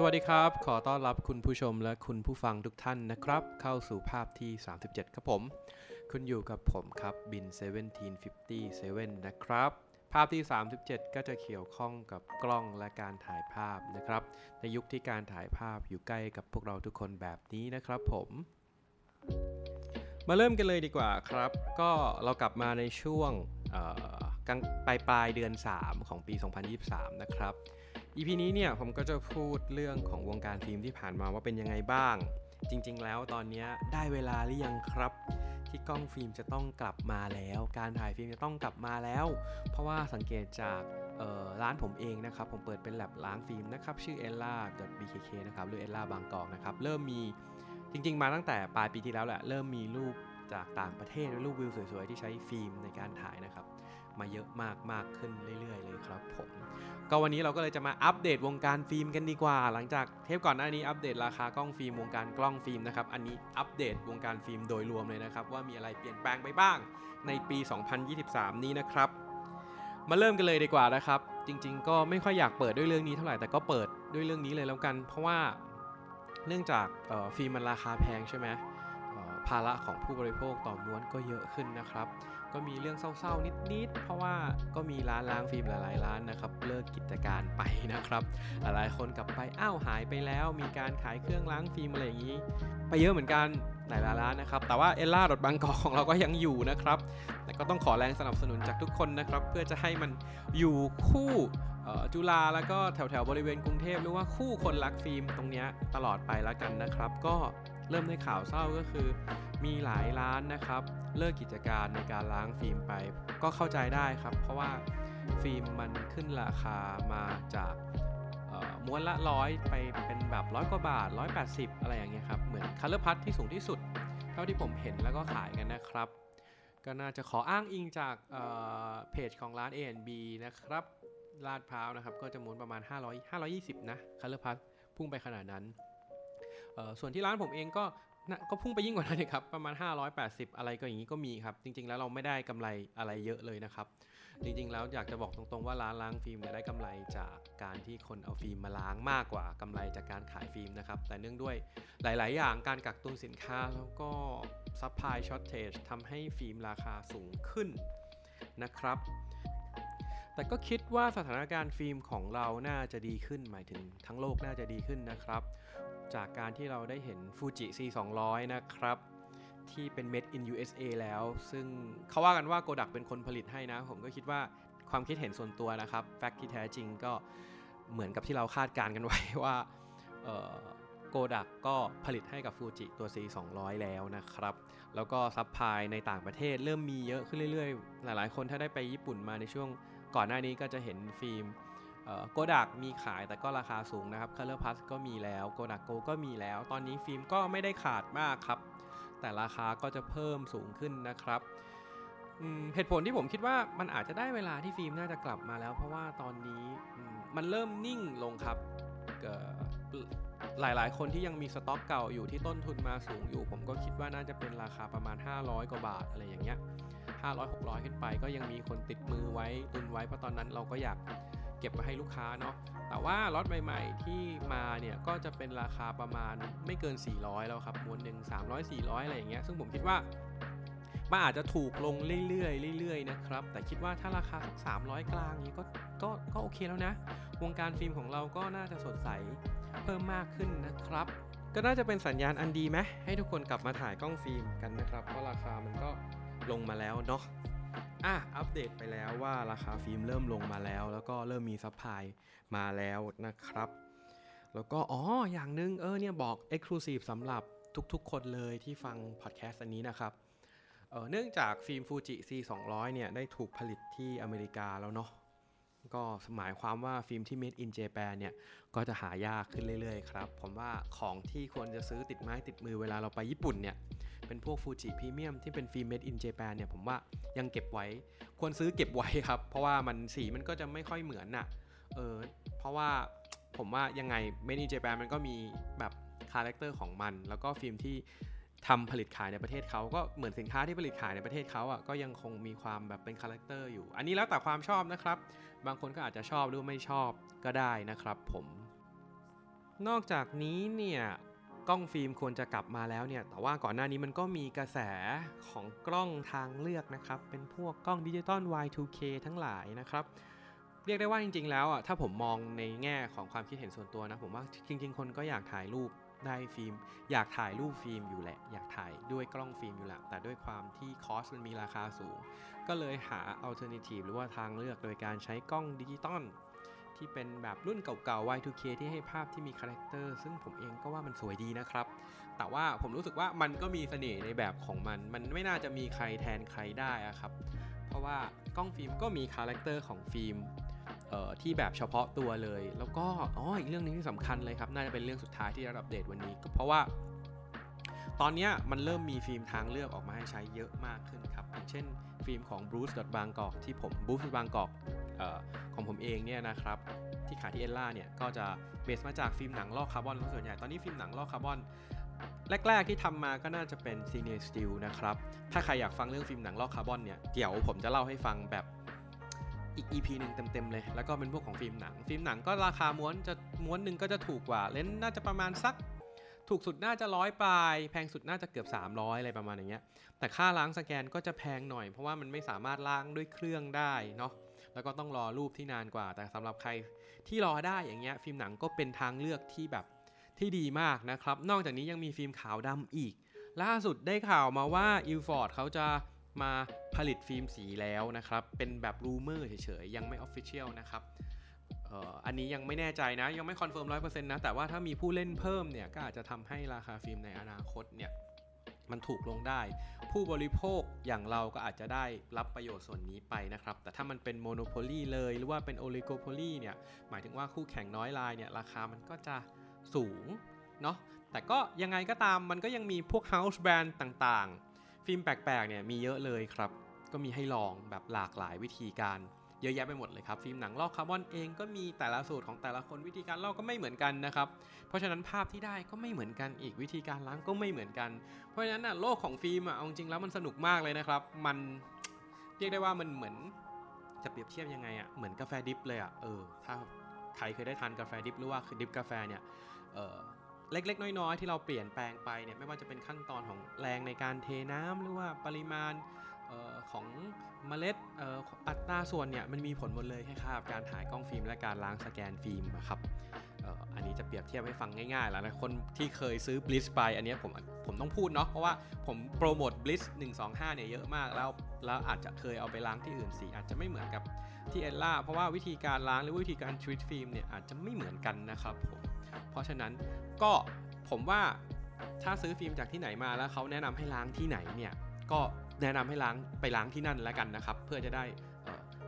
สวัสดีครับ ขอต้อนรับคุณผู้ชมและคุณผู้ฟังทุกท่านนะครับ เข้าสู่ภาพที่ 37 ครับผม คุณอยู่กับผมครับบิน 1757 นะครับ ภาพที่ 37 ก็จะเกี่ยวข้องกับกล้องและการถ่ายภาพนะครับ ในยุคที่การถ่ายภาพอยู่ใกล้กับพวกเราทุกคนแบบนี้นะครับผม มาเริ่มกันเลยดีกว่าครับ ก็เรากลับมาในช่วงกลางปลายปลายเดือน 3 ของปี 2023 นะครับ EP นี้เนี่ยผมก็จะพูดเรื่องของวงการฟิล์มที่ผ่านมาว่าเป็นยังไงบ้าง จริง ๆ แล้วตอนนี้ได้เวลาหรือยังครับ ที่กล้องฟิล์มจะต้องกลับมาแล้ว การถ่ายฟิล์มจะต้องกลับมาแล้ว เพราะว่าสังเกตจากร้านผมเองนะครับ ผมเปิดเป็นแลบล้างฟิล์มนะครับ ชื่อ ella bkk นะครับหรือ ella บางกอกนะครับ เริ่มมีจริง ๆ มาตั้งแต่ปลายปีที่แล้วแหละ เริ่มมีรูปจากต่างประเทศรูปวิวสวยๆ ที่ใช้ฟิล์มในการถ่ายนะครับ มาเยอะมากมากขึ้นเรื่อย ๆ เลยครับผม ก็วันนี้เราก็เลยจะมาอัปเดตวงการฟิล์มกันดีกว่า หลังจากเทปก่อนหน้านี้อัปเดตราคากล้องฟิล์มวงการกล้องฟิล์มนะครับอันนี้อัปเดตวงการฟิล์มโดยรวมเลยนะครับว่ามีอะไรเปลี่ยนแปลงไปบ้างในปี 2023 นี้นะครับ มาเริ่มกันเลยดีกว่านะครับ จริง ๆ ก็ไม่ค่อยอยากเปิดด้วยเรื่องนี้เท่าไหร่แต่ก็เปิดด้วยเรื่องนี้เลยแล้วกัน เพราะว่าเนื่องจากฟิล์มมันราคาแพงใช่ไหม ภาระของผู้บริโภคต่อม้วนก็เยอะขึ้นนะครับ ก็มีเรื่องเศร้าๆ นิดๆ เพราะว่าก็มีร้านล้างฟิล์มหลายๆร้านนะครับเลิกกิจการไปนะครับ หลายคนกลับไปอ้าวหายไปแล้ว มีการขายเครื่องล้างฟิล์มอะไรอย่างนี้ ไปเยอะเหมือนกันหลายร้านนะครับ แต่ว่าเอล่าดอทบางกอกของเราก็ยังอยู่นะครับ แต่ก็ต้องขอแรงสนับสนุนจากทุกคนนะครับ เพื่อจะให้มันอยู่คู่จุฬาแล้วก็แถวแถวบริเวณกรุงเทพหรือว่าคู่คนรักฟิล์มตรงนี้ตลอดไปแล้วกันนะครับ ก็ เริ่มในข่าวเศร้าก็คือ มีหลายร้านนะครับ เลิกกิจการในการล้างฟิล์มไป ก็เข้าใจได้ครับ เพราะว่าฟิล์มมันขึ้นราคามาจากม้วนละร้อยไปเป็นแบบร้อยกว่าบาท 180 อะไรอย่างเงี้ยครับ เหมือน Color Plus ที่สูงที่สุด เท่าที่ผมเห็นแล้วก็ขายกันนะครับ ก็น่าจะขออ้างอิงจากเพจของร้าน A&B นะครับลาดพร้าวนะครับ ก็จะม้วนประมาณ 500 520 นะ Color Plus พุ่งไปขนาดนั้น ส่วนที่ร้านผมเองก็ก็พุ่งไปยิ่งกว่านั้นครับประมาณ 580 อะไรก็อย่างนี้ก็มีครับ จริง ๆ แล้วเราไม่ได้กำไรอะไรเยอะเลยนะครับ จริง ๆ แล้วอยากจะบอกตรงๆว่าร้านล้างฟิล์มเนี่ยได้กำไรจากการที่คนเอาฟิล์มมาล้างมากกว่ากำไรจากการขายฟิล์มนะครับแต่เนื่องด้วยหลาย ๆ อย่างการกักตุนสินค้าแล้วก็ supply shortage ทำให้ฟิล์มราคาสูงขึ้นนะครับแต่ก็คิดว่าสถานการณ์ฟิล์มของเราน่าจะดีขึ้น หมายถึงทั้งโลกน่าจะดีขึ้นนะครับ จากการที่เราได้เห็นฟูจิ C200 นะครับ ที่เป็น made in USA แล้ว ซึ่งเขาว่ากันว่าโกดักเป็นคนผลิตให้นะ ผมก็คิดว่าความคิดเห็นส่วนตัวนะครับ แฟกต์ที่แท้จริงก็เหมือนกับที่เราคาดการกันไว้ว่าโกดักก็ผลิตให้กับฟูจิตัว C200 แล้วนะครับ แล้วก็ supply ในต่างประเทศเริ่มมีเยอะขึ้นเรื่อยๆ หลายๆ คนถ้าได้ไปญี่ปุ่นมาในช่วงก่อนหน้านี้ก็จะเห็นฟิล์ม โกดักมีขายแต่ก็ราคาสูงนะครับ Color Plus ก็มีแล้วโกดักโกก็มีแล้ว ตอนนี้ฟิล์มก็ไม่ได้ขาดมากครับ แต่ราคาก็จะเพิ่มสูงขึ้นนะครับเหตุผลที่ผมคิดว่ามันอาจจะได้เวลาที่ฟิล์มน่าจะกลับมาแล้ว เพราะว่าตอนนี้มันเริ่มนิ่งลงครับหลายๆ คนที่ยังมีสต็อกเก่าอยู่ที่ต้นทุนมาสูงอยู่ ผมก็คิดว่าน่าจะเป็นราคาประมาณ 500 กว่าบาทอะไรอย่างเงี้ย500 600 ขึ้นไปก็ยังมีคนติดมือไว้ตุนไว้เพราะตอนนั้นเราก็อยาก เก็บมาให้ลูกค้าเนาะแต่ว่าล็อตใหม่ๆ ที่มาเนี่ยก็จะเป็นราคาประมาณไม่เกิน 400 แล้วครับมวลหนึ่ง300 400 อะไรอย่างเงี้ยซึ่งผมคิดว่ามันอาจจะถูกลงเรื่อยๆเรื่อยๆนะครับ แต่คิดว่าถ้าราคาสัก 300 กลางนี้ก็ก็ก็โอเคแล้วนะ วงการฟิล์มของเราก็น่าจะสดใสเพิ่มมากขึ้นนะครับ ก็น่าจะเป็นสัญญาณอันดีไหมให้ทุกคนกลับมาถ่ายกล้องฟิล์มกันนะครับ เพราะราคามันก็ลงมาแล้วเนาะ อะอัปเดตไปแล้วว่าราคาฟิล์มเริ่มลงมาแล้ว แล้วก็เริ่มมี supply มาแล้วนะครับ แล้วก็อ๋ออย่างนึงเออเนี่ยบอก Exclusive สำหรับทุกๆ คนเลยที่ฟังพอดแคสต์อันนี้นะครับเนื่องจากฟิล์มฟูจิ C200 เนี่ยได้ถูกผลิตที่อเมริกาแล้วเนาะ ก็หมายความว่าฟิล์มที่ made in Japan เนี่ย ก็จะหายากขึ้นเรื่อยๆครับ ผมว่าของที่ควรจะซื้อติดไม้ติดมือเวลาเราไปญี่ปุ่นเนี่ย เป็นพวกฟูจิพรีเมียมที่เป็นฟิล์ม made in Japan เนี่ย ผมว่ายังเก็บไว้ ควรซื้อเก็บไว้ครับ เพราะว่ามันสีมันก็จะไม่ค่อยเหมือนน่ะ เออ เพราะว่าผมว่ายังไง made in Japan มันก็มีแบบคาแรคเตอร์ของมัน แล้วก็ฟิล์มที่ ทำผลิตขายในประเทศเขาก็เหมือนสินค้าที่ผลิตขายในประเทศเขาอะก็ยังคงมีความแบบเป็นคาแรคเตอร์อยู่ อันนี้แล้วแต่ความชอบนะครับ บางคนก็อาจจะชอบหรือไม่ชอบก็ได้นะครับ ผม นอกจากนี้เนี่ยกล้องฟิล์มควรจะกลับมาแล้วเนี่ย แต่ว่าก่อนหน้านี้มันก็มีกระแสของกล้องทางเลือกนะครับ เป็นพวกกล้องดิจิตอล Y2K ทั้งหลายนะครับ เรียกได้ว่าจริง ๆ แล้วอะถ้าผมมองในแง่ของความคิดเห็นส่วนตัวนะ ผมว่าจริง ๆ คนก็อยากถ่ายรูป ได้ฟิล์มอยากถ่ายรูปฟิล์มอยู่แหละ อยากถ่ายด้วยกล้องฟิล์มอยู่แหละ แต่ด้วยความที่ cost มันมีราคาสูง ก็เลยหา alternative หรือว่าทางเลือกโดยการใช้กล้องดิจิตอลที่เป็นแบบรุ่นเก่าๆ Y2K ที่ให้ภาพที่มีคาแรคเตอร์ซึ่งผมเองก็ว่ามันสวยดีนะครับ แต่ว่าผมรู้สึกว่ามันก็มีเสน่ห์ในแบบของมัน มันไม่น่าจะมีใครแทนใครได้อะครับ เพราะว่ากล้องฟิล์มก็มีคาแรคเตอร์ของฟิล์ม ที่แบบเฉพาะตัวเลย แล้วก็อ๋ออีกเรื่องนึงที่สำคัญเลยครับน่าจะเป็นเรื่องสุดท้ายที่จะอัปเดตวันนี้ ก็เพราะว่า ตอนนี้มันเริ่มมีฟิล์มทางเลือกออกมาให้ใช้เยอะมากขึ้นครับอย่างเช่น ฟิล์มของ Bliss Bangkok ที่ผม Bliss Bangkok ของผมเองเนี่ยนะครับที่ขายที่เอลล่าเนี่ยก็จะ base มาจากฟิล์มหนังลอกคาร์บอนส่วนใหญ่ตอนนี้ฟิล์มหนังลอกคาร์บอนแรก ๆ ที่ทำมาก็น่าจะเป็น CineStill นะครับ ถ้าใครอยากฟังเรื่องฟิล์มหนังลอกคาร์บอนเนี่ย เดี๋ยวผมจะเล่าให้ฟังแบบ อีก EP หนึ่งเต็มๆเลย แล้วก็เป็นพวกของฟิล์มหนัง ฟิล์มหนังก็ราคาม้วนจะม้วนหนึ่งก็จะถูกกว่า range น่าจะประมาณสัก ถูกสุดน่าจะร้อยปลาย แพงสุดน่าจะเกือบ 300 อะไรประมาณอย่างเงี้ย แต่ค่าล้างสแกนก็จะแพงหน่อย เพราะว่ามันไม่สามารถล้างด้วยเครื่องได้เนาะ แล้วก็ต้องรอรูปที่นานกว่า แต่สำหรับใครที่รอได้อย่างเงี้ย ฟิล์มหนังก็เป็นทางเลือกที่แบบที่ดีมากนะครับ นอกจากนี้ยังมีฟิล์มขาวดำอีก ล่าสุดได้ข่าวมาว่า i l f o r d เขาจะ มาผลิตฟิล์มสีแล้วนะครับ เป็นแบบ rumor เฉยๆ ยังไม่ official นะครับอันนี้ยังไม่แน่ใจนะ ยังไม่คอนเฟิร์มร้อยเปอร์เซ็นต์นะ แต่ว่าถ้ามีผู้เล่นเพิ่มเนี่ย ก็อาจจะทำให้ราคาฟิล์มในอนาคตเนี่ย มันถูกลงได้ ผู้บริโภคอย่างเราก็อาจจะได้รับประโยชน์ส่วนนี้ไปนะครับ แต่ถ้ามันเป็น monopoly เลยหรือว่าเป็น oligopoly เนี่ย หมายถึงว่าคู่แข่งน้อยรายเนี่ยราคามันก็จะสูงเนาะแต่ก็ยังไงก็ตามมันก็ยังมีพวก House Brand ต่างๆ ฟิล์มแปลกๆเนี่ยมีเยอะเลยครับ ก็มีให้ลองแบบหลากหลายวิธีการ เยอะแยะไปหมดเลยครับ ฟิล์มหนังลอกคาร์บอนเองก็มีแต่ละสูตรของแต่ละคนวิธีการลอกก็ไม่เหมือนกันนะครับ เพราะฉะนั้นภาพที่ได้ก็ไม่เหมือนกันอีกวิธีการล้างก็ไม่เหมือนกัน เพราะฉะนั้นอะโลกของฟิล์มอะเอาจริงแล้วมันสนุกมากเลยนะครับ มันเรียกได้ว่ามันเหมือนจะเปรียบเทียบยังไงอะเหมือนกาแฟ drip เลยอะเออถ้าใครเคยได้ทานกาแฟ drip หรือว่า drip กาแฟเนี่ยเออ เล็กๆ น้อยๆ ที่เราเปลี่ยนแปลงไปเนี่ยไม่ว่าจะเป็นขั้นตอนของแรงในการเทน้ำหรือว่าปริมาณออของเมล็ดอัตราส่วนเนี่ยมันมีผลหมดเลยแค่ค่าการถ่ายกล้องฟิล์มและการล้างสแกนฟิล์มครับอันนี้จะเปรียบเทียบให้ฟังง่ายๆ แล้วนะคนที่เคยซื้อ Bliss ไป อันนี้ผมผมต้องพูดเนาะเพราะว่าผมโปรโมท Bliss 125 เนี่ยเยอะมากแล้วแล้วอาจจะเคยเอาไปล้างที่อื่นสีอาจจะไม่เหมือนกับที่เอลล่าเพราะว่าวิธีการล้างหรือวิธีการ treat ฟิล์มเนี่ยอาจจะไม่เหมือนกันนะครับผม เพราะฉะนั้นก็ผมว่าถ้าซื้อฟิล์มจากที่ไหนมาแล้วเขาแนะนำให้ล้างที่ไหนเนี่ยก็แนะนำให้ล้างไปล้างที่นั่นแล้วกันนะครับ เพื่อจะได้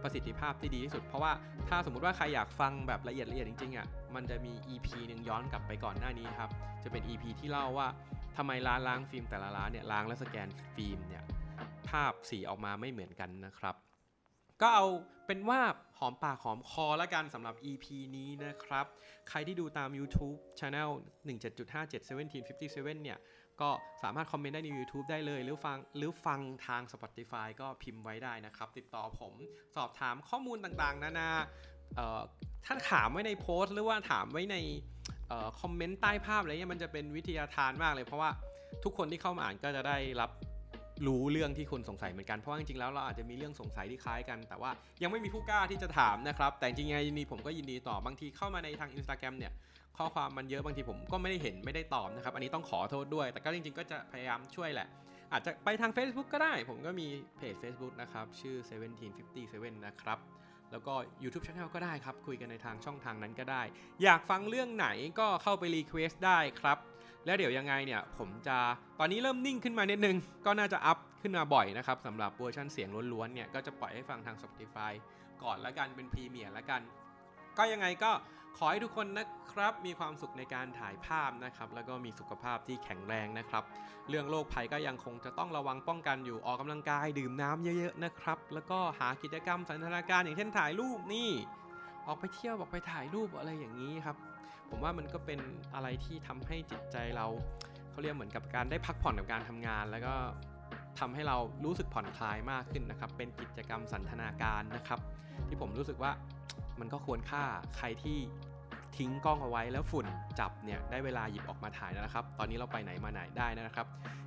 ประสิทธิภาพที่ดีที่สุด เพราะว่าถ้าสมมุติว่าใครอยากฟังแบบละเอียดละเอียดจริงๆอะมันจะมี EP หนึ่งย้อนกลับไปก่อนหน้านี้ครับ จะเป็น EP ที่เล่าว่าทำไมร้านล้างฟิล์มแต่ละร้านเนี่ยล้างและสแกนฟิล์มเนี่ยภาพสีออกมาไม่เหมือนกันนะครับ ก็เอาเป็นว่าหอมปากหอมคอแล้วกันสำหรับ EP นี้นะครับ ใครที่ดูตาม YouTube Channel 17.57 1757 เนี่ย ก็สามารถคอมเมนต์ได้ใน YouTube ได้เลย หรือฟังหรือฟังทาง Spotify ก็พิมพ์ไว้ได้นะครับ ติดต่อผมสอบถามข้อมูลต่างๆ นานาถ้าถามไว้ในโพสต์ หรือว่าถามไว้ในคอมเมนต์ใต้ภาพอะไรเงี้ยมันจะเป็นวิทยาทานมากเลยเพราะว่าทุกคนที่เข้ามาอ่านก็จะได้รับ รู้เรื่องที่คุณสงสัยเหมือนกัน เพราะจริงๆแล้วเราอาจจะมีเรื่องสงสัยที่คล้ายกัน แต่ว่ายังไม่มีผู้กล้าที่จะถามนะครับ แต่จริงๆยินดีผมก็ยินดีตอบบางทีเข้ามาในทาง Instagram เนี่ยข้อความมันเยอะบางทีผมก็ไม่ได้เห็นไม่ได้ตอบนะครับ อันนี้ต้องขอโทษด้วย แต่ก็จริงๆ ก็จะพยายามช่วยแหละ อาจจะไปทาง Facebook ก็ได้ ผมก็มีเพจ Facebook นะครับ ชื่อ 1757 นะครับ แล้วก็ YouTube Channel ก็ได้ครับ คุยกันในทางช่องทางนั้นก็ได้ อยากฟังเรื่องไหนก็เข้าไปรีเควสได้ครับ แล้วเดี๋ยวยังไงเนี่ยผมจะตอนนี้เริ่มนิ่งขึ้นมานิดนึง ก็น่าจะอัพขึ้นมาบ่อยนะครับสำหรับเวอร์ชันเสียงล้วนๆเนี่ยก็จะปล่อยให้ฟังทาง Spotify ก่อนล้วกันเป็นพรีเมียร์ล้วกัน ก็ยังไงก็ขอให้ทุกคนนะครับมีความสุขในการถ่ายภาพนะครับแล้วก็มีสุขภาพที่แข็งแรงนะครับ เรื่องโรคภัยก็ยังคงจะต้องระวังป้องกันอยู่ออกกำลังกายดื่มน้ำเยอะๆนะครับ แล้วก็หากิจกรรมสันทนาการอย่างเช่นถ่ายรูปนี่ ออกไปเที่ยวออกไปถ่ายรูปอะไรอย่างนี้ครับ ผมว่ามันก็เป็นอะไรที่ทำให้จิตใจเราเขาเรียกเหมือนกับการได้พักผ่อนกับการทำงาน แล้วก็ทำให้เรารู้สึกผ่อนคลายมากขึ้นนะครับ เป็นกิจกรรมสันทนาการนะครับ ที่ผมรู้สึกว่ามันก็ควรค่าใครที่ทิ้งกล้องเอาไว้แล้วฝุ่นจับเนี่ยได้เวลาหยิบออกมาถ่ายแล้วนะครับ ตอนนี้เราไปไหนมาไหนได้นะครับ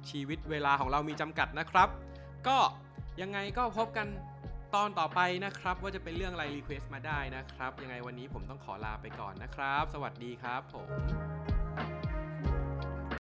ชีวิตเวลาของเรามีจำกัดนะครับ ก็ยังไงก็พบกัน ตอนต่อไปนะครับ ว่าจะเป็นเรื่องอะไร request มาได้นะครับ ยังไงวันนี้ผมต้องขอลาไปก่อนนะครับ สวัสดีครับผม